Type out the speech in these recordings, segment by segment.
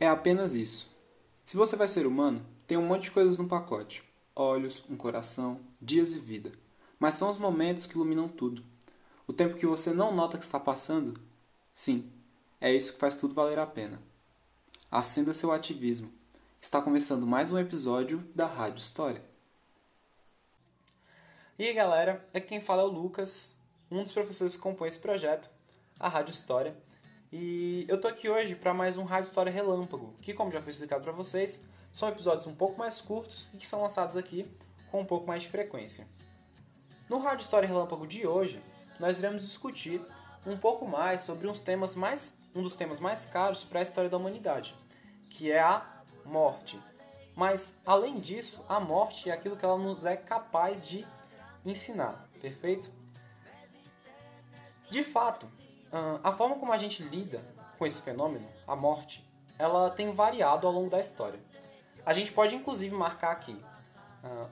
É apenas isso. Se você vai ser humano, tem um monte de coisas no pacote: olhos, um coração, dias e vida. Mas são os momentos que iluminam tudo. O tempo que você não nota que está passando? Sim, é isso que faz tudo valer a pena. Acenda seu ativismo. Está começando mais um episódio da Rádio História. E aí galera, aqui quem fala é o Lucas, um dos professores que compõe esse projeto, a Rádio História. E eu tô aqui hoje para mais um Rádio História Relâmpago, que, como já foi explicado para vocês, são episódios um pouco mais curtos e que são lançados aqui com um pouco mais de frequência. No Rádio História Relâmpago de hoje, nós iremos discutir um pouco mais sobre uns temas mais, um dos temas mais caros para a história da humanidade, que é a morte. Mas, além disso, a morte é aquilo que ela nos é capaz de ensinar, perfeito? De fato, a forma como a gente lida com esse fenômeno, a morte, ela tem variado ao longo da história. A gente pode inclusive marcar aqui,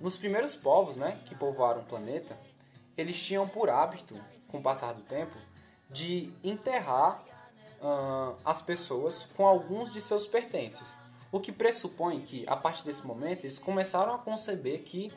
nos primeiros povos né, que povoaram o planeta, eles tinham por hábito, com o passar do tempo, de enterrar uh, as pessoas com alguns de seus pertences. O que pressupõe que, a partir desse momento, eles começaram a conceber que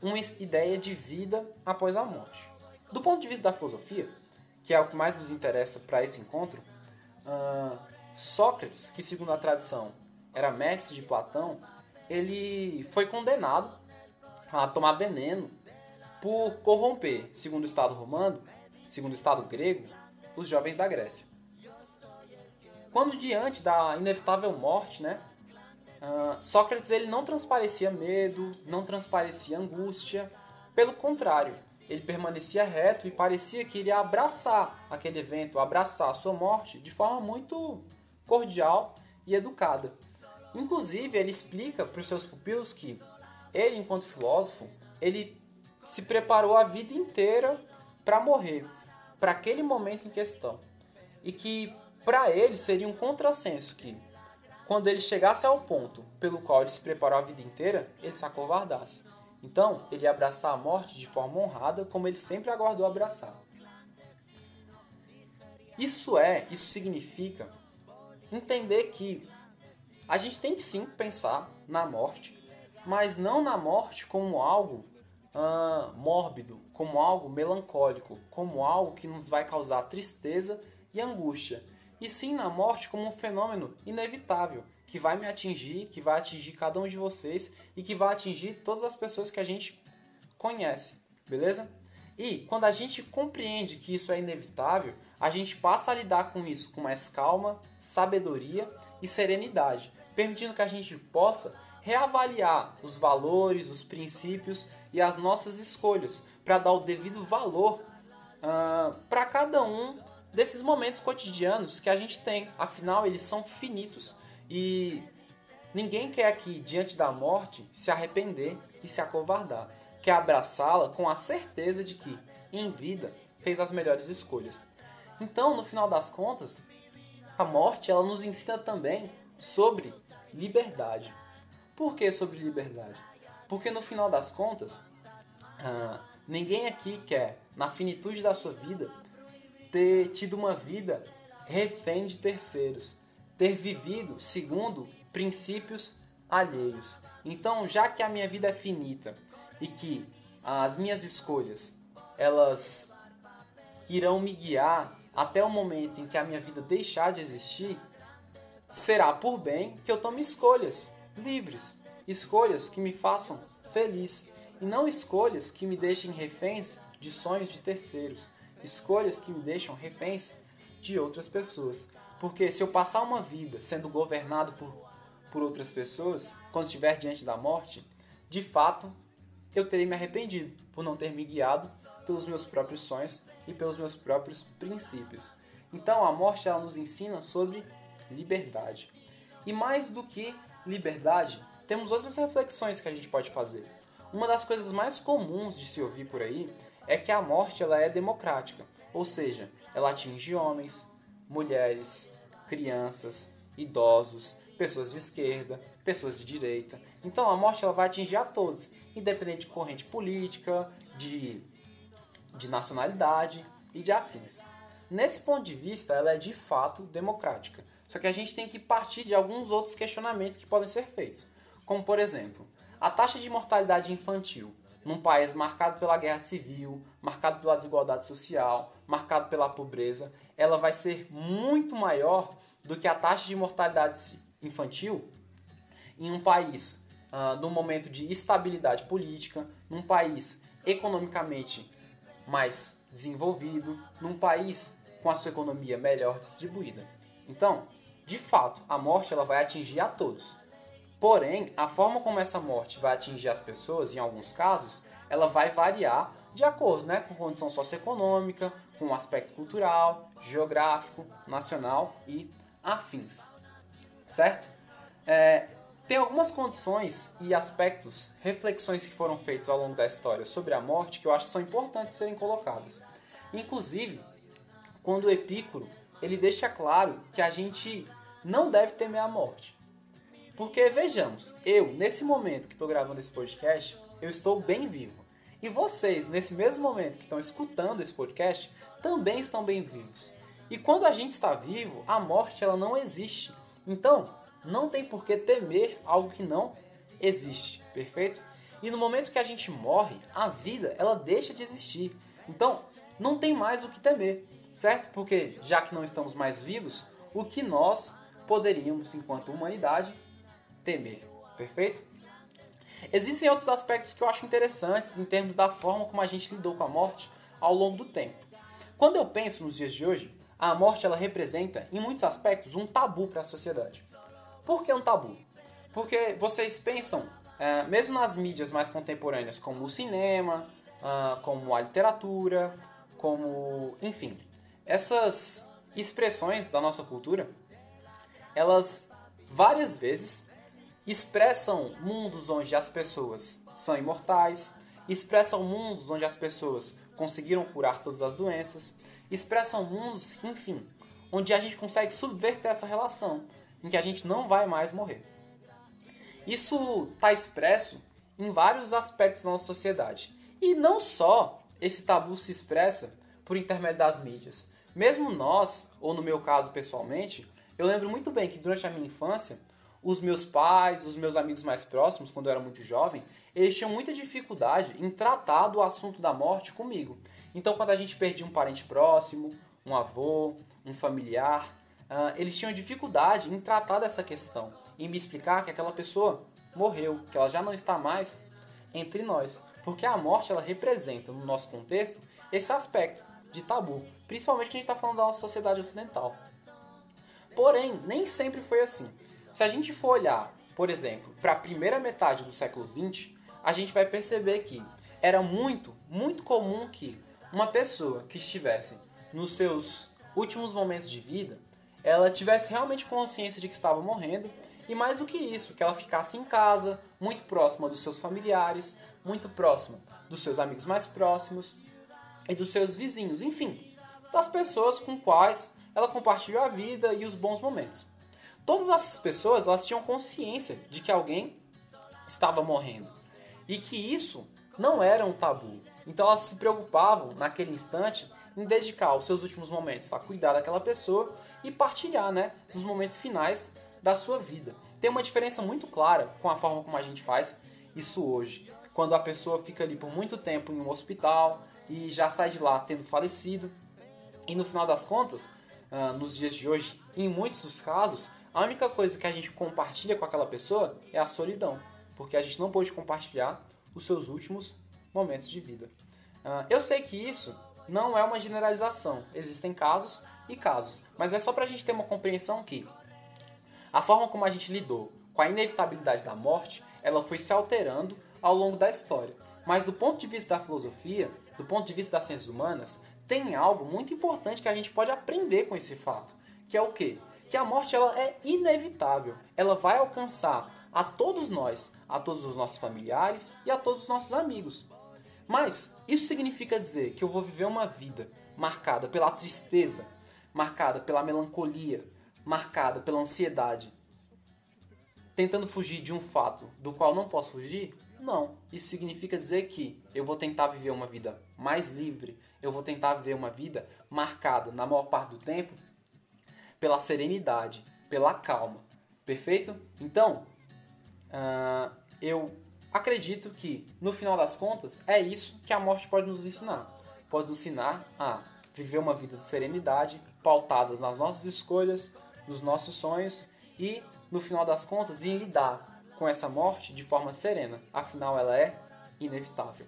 uma ideia de vida após a morte. Do ponto de vista da filosofia, que é o que mais nos interessa para esse encontro, uh, Sócrates, que segundo a tradição era mestre de Platão, ele foi condenado a tomar veneno por corromper, segundo o Estado romano, segundo o Estado grego, os jovens da Grécia. Quando diante da inevitável morte, né, uh, Sócrates ele não transparecia medo, não transparecia angústia, pelo contrário, ele permanecia reto e parecia que iria abraçar aquele evento, abraçar a sua morte de forma muito cordial e educada. Inclusive, ele explica para os seus pupilos que ele, enquanto filósofo, ele se preparou a vida inteira para morrer, para aquele momento em questão. E que para ele seria um contrassenso que, quando ele chegasse ao ponto pelo qual ele se preparou a vida inteira, ele se acovardasse. Então, ele ia abraçar a morte de forma honrada, como ele sempre aguardou abraçar. Isso é, isso significa entender que a gente tem que sim pensar na morte, mas não na morte como algo uh, mórbido, como algo melancólico, como algo que nos vai causar tristeza e angústia, e sim na morte como um fenômeno inevitável, que vai me atingir, que vai atingir cada um de vocês e que vai atingir todas as pessoas que a gente conhece, beleza? E quando a gente compreende que isso é inevitável, a gente passa a lidar com isso com mais calma, sabedoria e serenidade, permitindo que a gente possa reavaliar os valores, os princípios e as nossas escolhas para dar o devido valor uh, ah, para cada um desses momentos cotidianos que a gente tem. Afinal, eles são finitos e ninguém quer aqui, diante da morte, se arrepender e se acovardar. Quer abraçá-la com a certeza de que, em vida, fez as melhores escolhas. Então, no final das contas, a morte ela nos ensina também sobre liberdade. Por que sobre liberdade? Porque no final das contas, ah, ninguém aqui quer, na finitude da sua vida, ter tido uma vida refém de terceiros, ter vivido segundo princípios alheios. Então, já que a minha vida é finita e que as minhas escolhas elas irão me guiar até o momento em que a minha vida deixar de existir, será por bem que eu tome escolhas livres, escolhas que me façam feliz e não escolhas que me deixem reféns de sonhos de terceiros, escolhas que me deixam reféns de outras pessoas. Porque se eu passar uma vida sendo governado por, por outras pessoas, quando estiver diante da morte, de fato eu terei me arrependido por não ter me guiado pelos meus próprios sonhos e pelos meus próprios princípios. Então a morte ela nos ensina sobre liberdade. E mais do que liberdade, temos outras reflexões que a gente pode fazer. Uma das coisas mais comuns de se ouvir por aí é que a morte ela é democrática, ou seja, ela atinge homens, mulheres, crianças, idosos, pessoas de esquerda, pessoas de direita. Então a morte ela vai atingir a todos, independente de corrente política, de, de nacionalidade e de afins. Nesse ponto de vista, ela é de fato democrática. Só que a gente tem que partir de alguns outros questionamentos que podem ser feitos. Como, por exemplo, a taxa de mortalidade infantil num país marcado pela guerra civil, marcado pela desigualdade social, marcado pela pobreza, ela vai ser muito maior do que a taxa de mortalidade infantil em um país uh, num momento de estabilidade política, num país economicamente mais desenvolvido, num país com a sua economia melhor distribuída. Então, de fato, a morte ela vai atingir a todos. Porém, a forma como essa morte vai atingir as pessoas, em alguns casos, ela vai variar de acordo né, com condição socioeconômica, com o aspecto cultural, geográfico, nacional e afins. Certo? É, tem algumas condições e aspectos, reflexões que foram feitas ao longo da história sobre a morte que eu acho que são importantes serem colocadas. Inclusive, quando Epícoro ele deixa claro que a gente não deve temer a morte. Porque vejamos, eu nesse momento que estou gravando esse podcast, eu estou bem vivo. E vocês, nesse mesmo momento que estão escutando esse podcast, também estão bem vivos. E quando a gente está vivo, a morte ela não existe. Então, não tem por que temer algo que não existe, perfeito? E no momento que a gente morre, a vida ela deixa de existir. Então, não tem mais o que temer, certo? Porque já que não estamos mais vivos, o que nós poderíamos, enquanto humanidade, temer, perfeito? Existem outros aspectos que eu acho interessantes em termos da forma como a gente lidou com a morte ao longo do tempo. Quando eu penso nos dias de hoje, a morte ela representa, em muitos aspectos, um tabu para a sociedade. Por que um tabu? Porque vocês pensam, é, mesmo nas mídias mais contemporâneas, como o cinema, ah, como a literatura, como. enfim, essas expressões da nossa cultura, elas várias vezes expressam mundos onde as pessoas são imortais, expressam mundos onde as pessoas conseguiram curar todas as doenças, expressam mundos, enfim, onde a gente consegue subverter essa relação, em que a gente não vai mais morrer. Isso está expresso em vários aspectos da nossa sociedade. E não só esse tabu se expressa por intermédio das mídias. Mesmo nós, ou no meu caso pessoalmente, eu lembro muito bem que durante a minha infância, os meus pais, os meus amigos mais próximos, quando eu era muito jovem, eles tinham muita dificuldade em tratar do assunto da morte comigo. Então, quando a gente perdia um parente próximo, um avô, um familiar, uh, eles tinham dificuldade em tratar dessa questão, em me explicar que aquela pessoa morreu, que ela já não está mais entre nós. Porque a morte ela representa, no nosso contexto, esse aspecto de tabu, principalmente quando a gente está falando da nossa sociedade ocidental. Porém, nem sempre foi assim. Se a gente for olhar, por exemplo, para a primeira metade do século XX, a gente vai perceber que era muito, muito comum que uma pessoa que estivesse nos seus últimos momentos de vida, ela tivesse realmente consciência de que estava morrendo e mais do que isso, que ela ficasse em casa, muito próxima dos seus familiares, muito próxima dos seus amigos mais próximos e dos seus vizinhos, enfim, das pessoas com quais ela compartilhou a vida e os bons momentos. Todas essas pessoas elas tinham consciência de que alguém estava morrendo e que isso não era um tabu. Então elas se preocupavam naquele instante em dedicar os seus últimos momentos a cuidar daquela pessoa e partilhar, né, dos momentos finais da sua vida. Tem uma diferença muito clara com a forma como a gente faz isso hoje. Quando a pessoa fica ali por muito tempo em um hospital e já sai de lá tendo falecido. E no final das contas, uh, nos dias de hoje, em muitos dos casos, a única coisa que a gente compartilha com aquela pessoa é a solidão, porque a gente não pôde compartilhar os seus últimos momentos de vida. Uh, eu sei que isso não é uma generalização, existem casos e casos, mas é só para a gente ter uma compreensão que a forma como a gente lidou com a inevitabilidade da morte, ela foi se alterando ao longo da história. Mas do ponto de vista da filosofia, do ponto de vista das ciências humanas, tem algo muito importante que a gente pode aprender com esse fato, que é o quê? Que a morte ela é inevitável. Ela vai alcançar a todos nós, a todos os nossos familiares e a todos os nossos amigos. Mas isso significa dizer que eu vou viver uma vida marcada pela tristeza, marcada pela melancolia, marcada pela ansiedade, tentando fugir de um fato do qual não posso fugir? Não. Isso significa dizer que eu vou tentar viver uma vida mais livre, eu vou tentar viver uma vida marcada, na maior parte do tempo, pela serenidade, pela calma. Perfeito? Então, uh, eu acredito que, no final das contas, é isso que a morte pode nos ensinar. Pode nos ensinar a viver uma vida de serenidade, pautadas nas nossas escolhas, nos nossos sonhos e, no final das contas, em lidar com essa morte de forma serena. Afinal, ela é inevitável.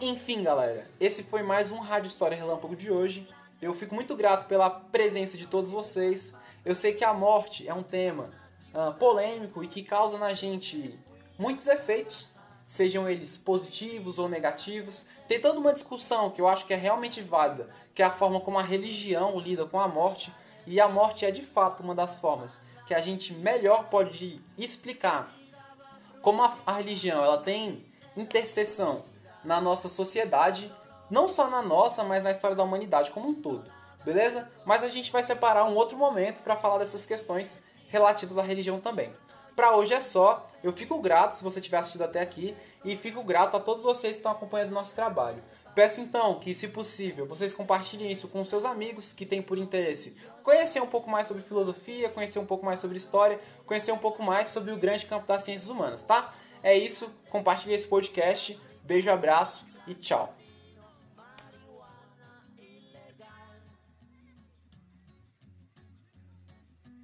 Enfim, galera, esse foi mais um Rádio História Relâmpago de hoje. Eu fico muito grato pela presença de todos vocês. Eu sei que a morte é um tema uh, polêmico e que causa na gente muitos efeitos, sejam eles positivos ou negativos. Tem toda uma discussão que eu acho que é realmente válida, que é a forma como a religião lida com a morte. E a morte é de fato uma das formas que a gente melhor pode explicar como a, a religião ela tem interseção na nossa sociedade, não só na nossa, mas na história da humanidade como um todo, beleza? Mas a gente vai separar um outro momento para falar dessas questões relativas à religião também. Para hoje é só. Eu fico grato se você tiver assistido até aqui e fico grato a todos vocês que estão acompanhando o nosso trabalho. Peço então que, se possível, vocês compartilhem isso com seus amigos que têm por interesse conhecer um pouco mais sobre filosofia, conhecer um pouco mais sobre história, conhecer um pouco mais sobre o grande campo das ciências humanas, tá? É isso, compartilhe esse podcast. Beijo, abraço e tchau.